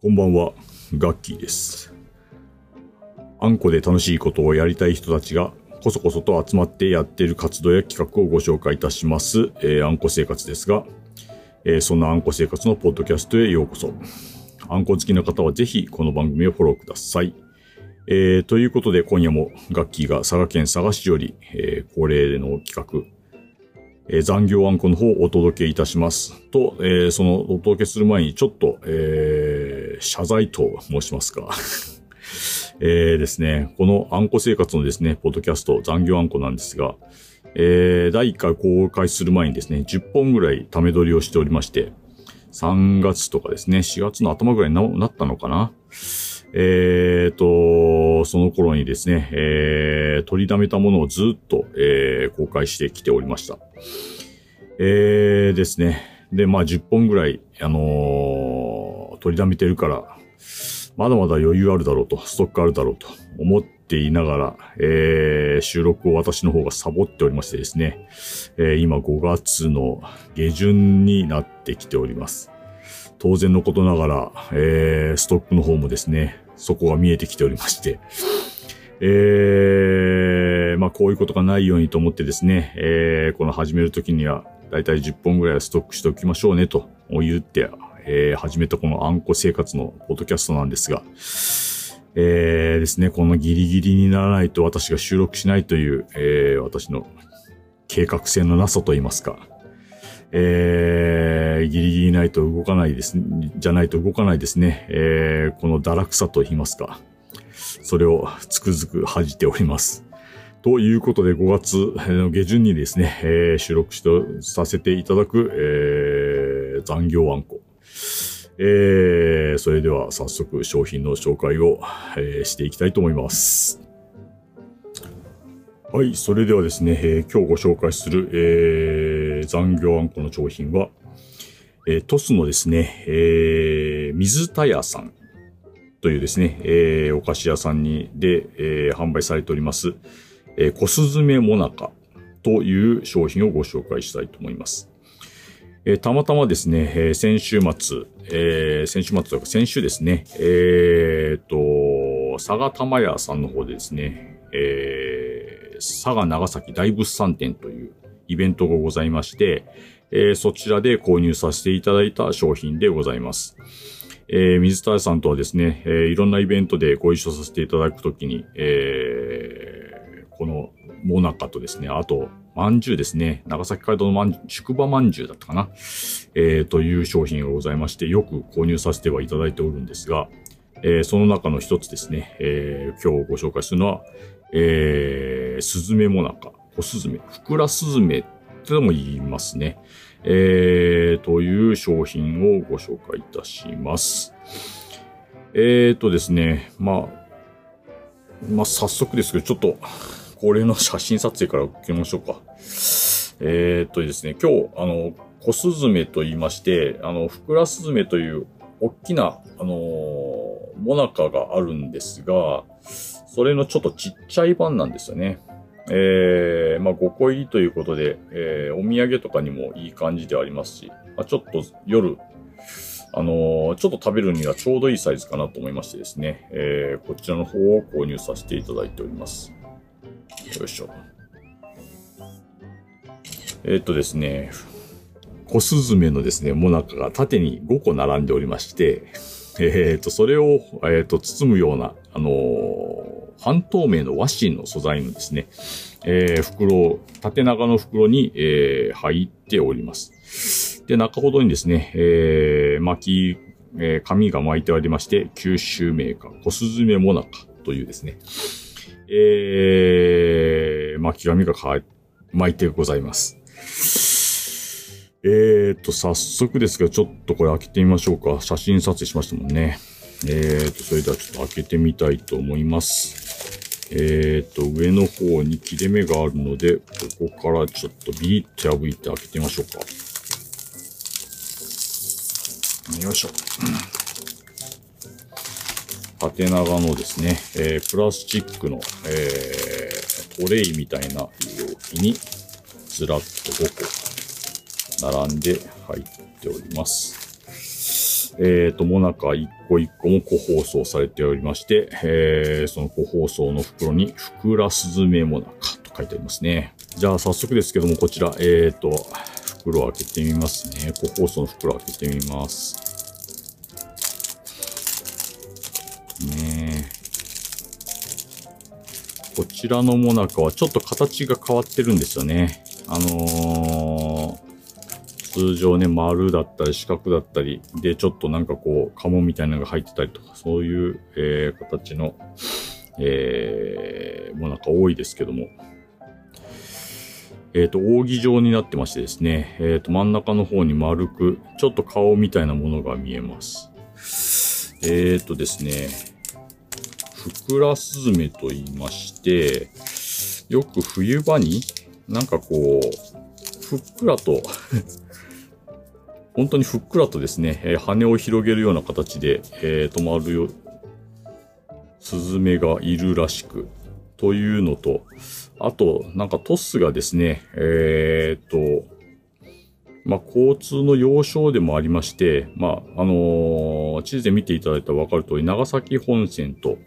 こんばんは、ガッキーです。あんこで楽しいことをやりたい人たちがこそこそと集まってやっている活動や企画をご紹介いたします、えーあんこ生活ですが、えーそんなあんこ生活のポッドキャストへようこそ。あんこ好きな方はぜひこの番組をフォローください。えーということで今夜もガッキーが佐賀県佐賀市より、えー恒例の企画、え残業あんこの方をお届けいたします。と、えーそのお届けする前にちょっと、え謝罪と申しますか。えーですね、このあんこ生活のですね、ポッドキャスト残業あんこなんですが、えー第1回公開する前にですね、10本ぐらいため撮りをしておりまして、3月とかですね、4月の頭ぐらいになったのかなえーと、その頃にですね、えー取りためたものをずっと、えー公開してきておりました。えーですね。で、まあ10本ぐらい、あのー取りためてるから、まだまだ余裕あるだろうと、ストックあるだろうと思っていながら、えー収録を私の方がサボっておりましてですね、えー今5月の下旬になってきております。当然のことながら、えーストックの方もですね、そこが見えてきておりまして、えーまあこういうことがないようにと思ってですね、えーこの始めるときには、だいたい10本ぐらいはストックしておきましょうねと言って、えー始めたこのあんこ生活のポッドキャストなんですが、えーですね、このギリギリにならないと私が収録しないという、えー私の計画性のなさと言いますか、えーギリギリないと動かないです、じゃないと動かないですね、えーこの堕落さと言いますか、それをつくづく恥じております。ということで5月の下旬にですね、えー収録してさせていただく、えー残業あんこ。えーそれでは早速商品の紹介を、えーしていきたいと思います。はい、それではですね、えー今日ご紹介する、えー残業あんこの商品は、えートスのですね、えー水田屋さんというですね、えーお菓子屋さんにで、えー販売されております、えー、コスズメモナカという商品をご紹介したいと思います。えーたまたまですね、えー先週末、えー先週末というか先週ですね、えー、と、佐賀玉屋さんの方でですね、えー佐賀長崎大物産展というイベントがございまして、えーそちらで購入させていただいた商品でございます。えー水田屋さんとはですね、えーいろんなイベントでご一緒させていただくときに、えーこのモナカとですね、あと、まんじゅうですね、長崎街道のまん宿場まんじゅうだったかな、えーという商品がございまして、よく購入させてはいただいておるんですが、えーその中の一つですね、えー今日ご紹介するのは、えー、スズメモナカ、コスズメ、フクラスズメってのも言いますね。えー、という商品をご紹介いたします。えーとですね、まあ、まあ、早速ですけど、ちょっと、恒例の写真撮影から受けましょうか。えーとですね、今日、あの、コスズメと言いまして、あの、フクラスズメという、大きな、あのーモナカがあるんですが、それのちょっとちっちゃい版なんですよね。えー、まあ5個入りということで、えーお土産とかにもいい感じではありますし、まあ、ちょっと夜、あのーちょっと食べるにはちょうどいいサイズかなと思いましてですね、えーこちらの方を購入させていただいております。よいしょ。えーっとですね、コスズメのですね、モナカが縦に5個並んでおりまして、えーっと、それを、えーっと、包むような、あのー半透明の和紙の素材のですね、えー袋、縦長の袋に、えー入っております。で、中ほどにですね、えー巻き、えー紙が巻いてありまして、九州メーカー、コスズメモナカというですね、えー巻き紙が巻いてございます。えーと、早速ですが、ちょっとこれ開けてみましょうか。写真撮影しましたもんね。えーと、それではちょっと開けてみたいと思います。えーと、上の方に切れ目があるので、ここからちょっとビリッと破いて開けてみましょうか。よいしょ。縦長のですね、えープラスチックの、えートレイみたいな容器にずらっと5個並んで入っております。えっ、と、もなか一個一個も個包装されておりまして、えー、その個包装の袋に、ふくらすずめもなかと書いてありますね。じゃあ、早速ですけども、こちら、えっ、と、袋を開けてみますね。個包装の袋開けてみます。こちらのもなかはちょっと形が変わってるんですよね。あのー通常ね、丸だったり四角だったり、で、ちょっとなんかこう、鴨みたいなのが入ってたりとか、そういう、えー形の、えー、もなか多いですけども、えっ、と、扇状になってましてですね、えっ、と、真ん中の方に丸く、ちょっと顔みたいなものが見えます。えっ、とですね、ふくらすずめと言いまして、よく冬場になんかこう、ふっくらと、本当にふっくらとですね、え羽を広げるような形で、えー止まるよ、スズメがいるらしく、というのと、あと、なんかトスがですね、えーっと、まあ、交通の要衝でもありまして、まあ、あのー地図で見ていただいたらわかる通り、長崎本線と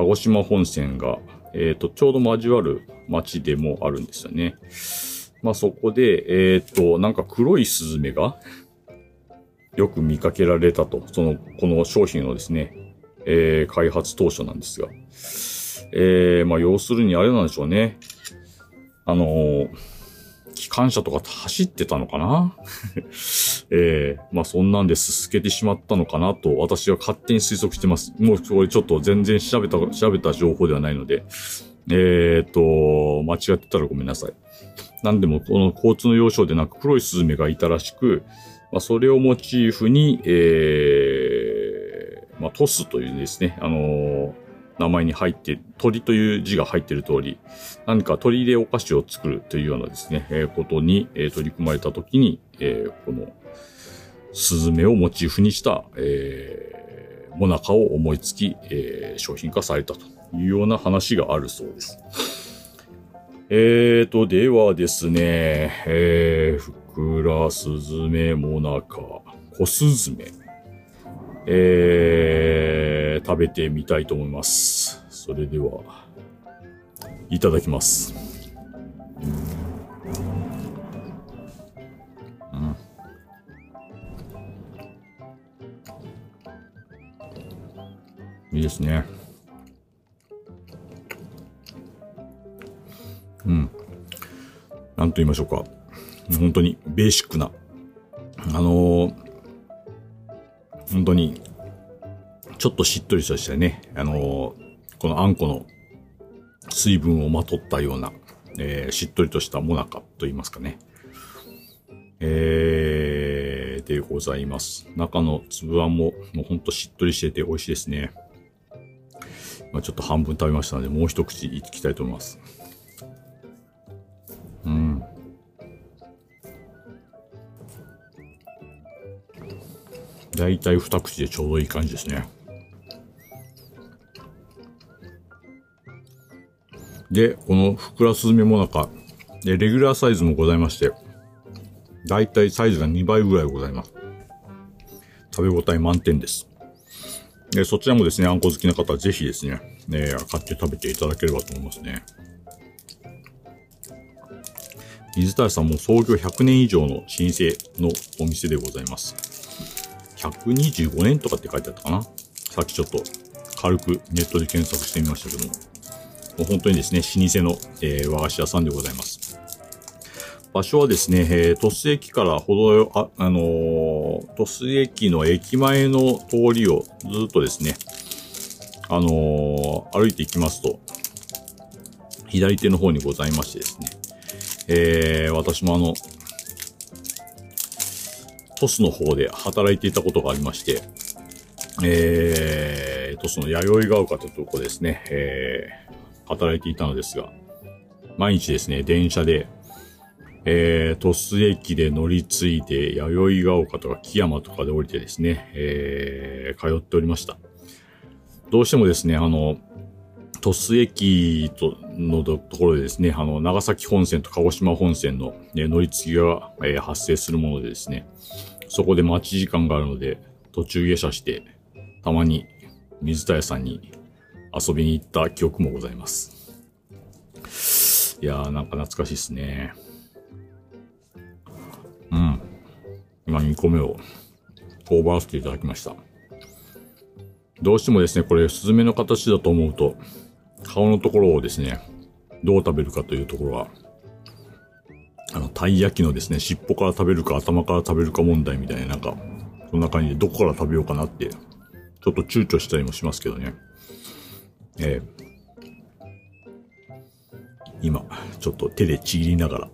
鹿児島本線が、えーと、ちょうど交わる町でもあるんですよね。まあ、そこで、えーっと、なんか黒いスズメが、よく見かけられたと、その、この商品のですね、えー開発当初なんですが、えー、まあ、要するにあれなんでしょうね。あのー機関車とか走ってたのかな？えー、まあそんなんですすけてしまったのかなと私は勝手に推測してます。もうこれちょっと全然調べた、調べた情報ではないので、えーと、間違ってたらごめんなさい。なんでもこの交通の要衝でなく黒いスズメがいたらしく、まあそれをモチーフに、えー、まあトスというですね、あのー名前に入って、鳥という字が入っている通り、何か鳥でお菓子を作るというようなですね、えーことに、えー取り組まれたときに、えーこの、スズメをモチーフにした、えー、モナカを思いつき、えー商品化されたというような話があるそうです。えーと、ではですね、えー、ふくらすずめもなか、こすずめ、えー、食べてみたいと思います。それでは、いただきます。うん。いいですね。うん。なんと言いましょうか。本当にベーシックな。あのー当に、ちょっとしっとりとしたね、あのーこのあんこの水分をまとったような、えーしっとりとしたもなかと言いますかね。えー、でございます。中の粒あんも、もうほんとしっとりしてて美味しいですね。まあちょっと半分食べましたので、もう一口いきたいと思います。だいたい二口でちょうどいい感じですね。で、このふくらすずめもなか、で、レギュラーサイズもございまして、だいたいサイズが2倍ぐらいございます。食べ応え満点です。で、そちらもですね、あんこ好きな方はぜひですね、えー買って食べていただければと思いますね。水谷さんも創業100年以上の老舗のお店でございます。125年とかって書いてあったかな？さっきちょっと軽くネットで検索してみましたけども、もう本当にですね、老舗の、えー和菓子屋さんでございます。場所はですね、えー、鳥栖駅からほどよ、あ、あのー、鳥栖駅の駅前の通りをずっとですね、あのー歩いていきますと、左手の方にございましてですね、えー、私もあの、トスの方で働いていたことがありまして、えー、トスの弥生が丘というとこですね、えー、働いていたのですが、毎日ですね、電車で、えー、鳥栖駅で乗り継いで、弥生が丘とか木山とかで降りてですね、えー、通っておりました。どうしてもですね、あの、鳥栖駅とのところでですね、あの、長崎本線と鹿児島本線の、ね、乗り継ぎが、えー発生するものでですね、そこで待ち時間があるので、途中下車して、たまに水田屋さんに遊びに行った記憶もございます。いやー、なんか懐かしいっすね。うん。今2個目を頬張らせていただきました。どうしてもですね、これ、スズメの形だと思うと、顔のところをですね、どう食べるかというところは、たい焼きのですね、尻尾から食べるか頭から食べるか問題みたいな、なんか、そんな感じでどこから食べようかなって、ちょっと躊躇したりもしますけどね。ええ今、ちょっと手でちぎりながら、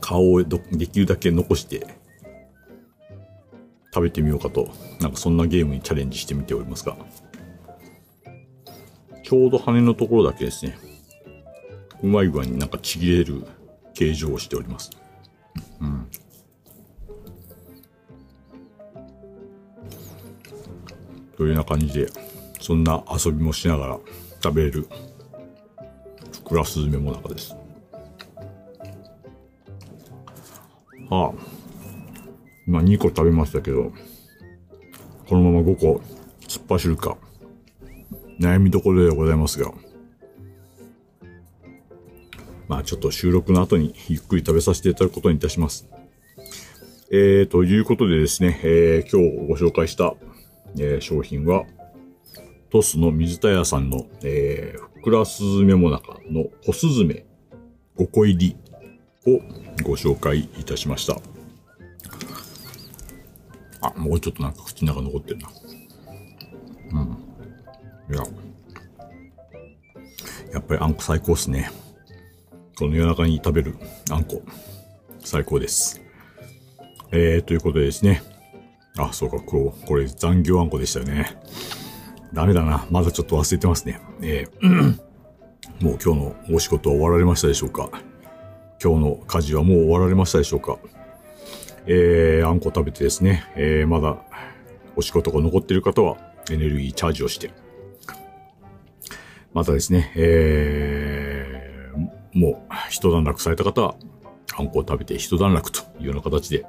顔をできるだけ残して、食べてみようかと、なんかそんなゲームにチャレンジしてみておりますが、ちょうど羽のところだけですね、うまい具合になんかちぎれる形状しております。うん。というような感じで、そんな遊びもしながら食べれる、ふくらすずめもなかです。はあ、今2個食べましたけど、このまま5個突っ走るか、悩みどころでございますが、まあちょっと収録の後にゆっくり食べさせていただくことにいたします。えー、ということでですね、えー、今日ご紹介した、えー商品は、トスの水田屋さんの、えー、ふくらすずめもなかの小すずめ5個入りをご紹介いたしました。あ、もうちょっとなんか口の中残ってるな。うん。いや。やっぱりあんこ最高っすね。この夜中に食べるあんこ、最高です。えー、ということでですね。あ、そうか、こう、これ残業あんこでしたよね。ダメだな。まだちょっと忘れてますね。えーもう今日のお仕事は終わられましたでしょうか今日の家事はもう終わられましたでしょうかえー、あんこ食べてですね、えー、まだお仕事が残っている方はエネルギーチャージをして、またですね、えー、もう一段落された方は、あんこを食べて一段落というような形で、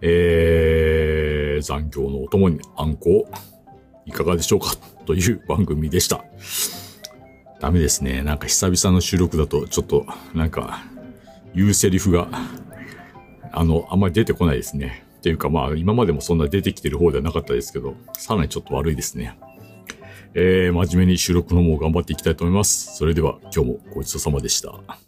えー、残業のお供にあんこをいかがでしょうかという番組でした。ダメですね。なんか久々の収録だと、ちょっと、なんか、言うセリフが、あの、あんまり出てこないですね。っていうかまあ、今までもそんな出てきてる方ではなかったですけど、さらにちょっと悪いですね。えー、真面目に収録の方も頑張っていきたいと思います。それでは、今日もごちそうさまでした。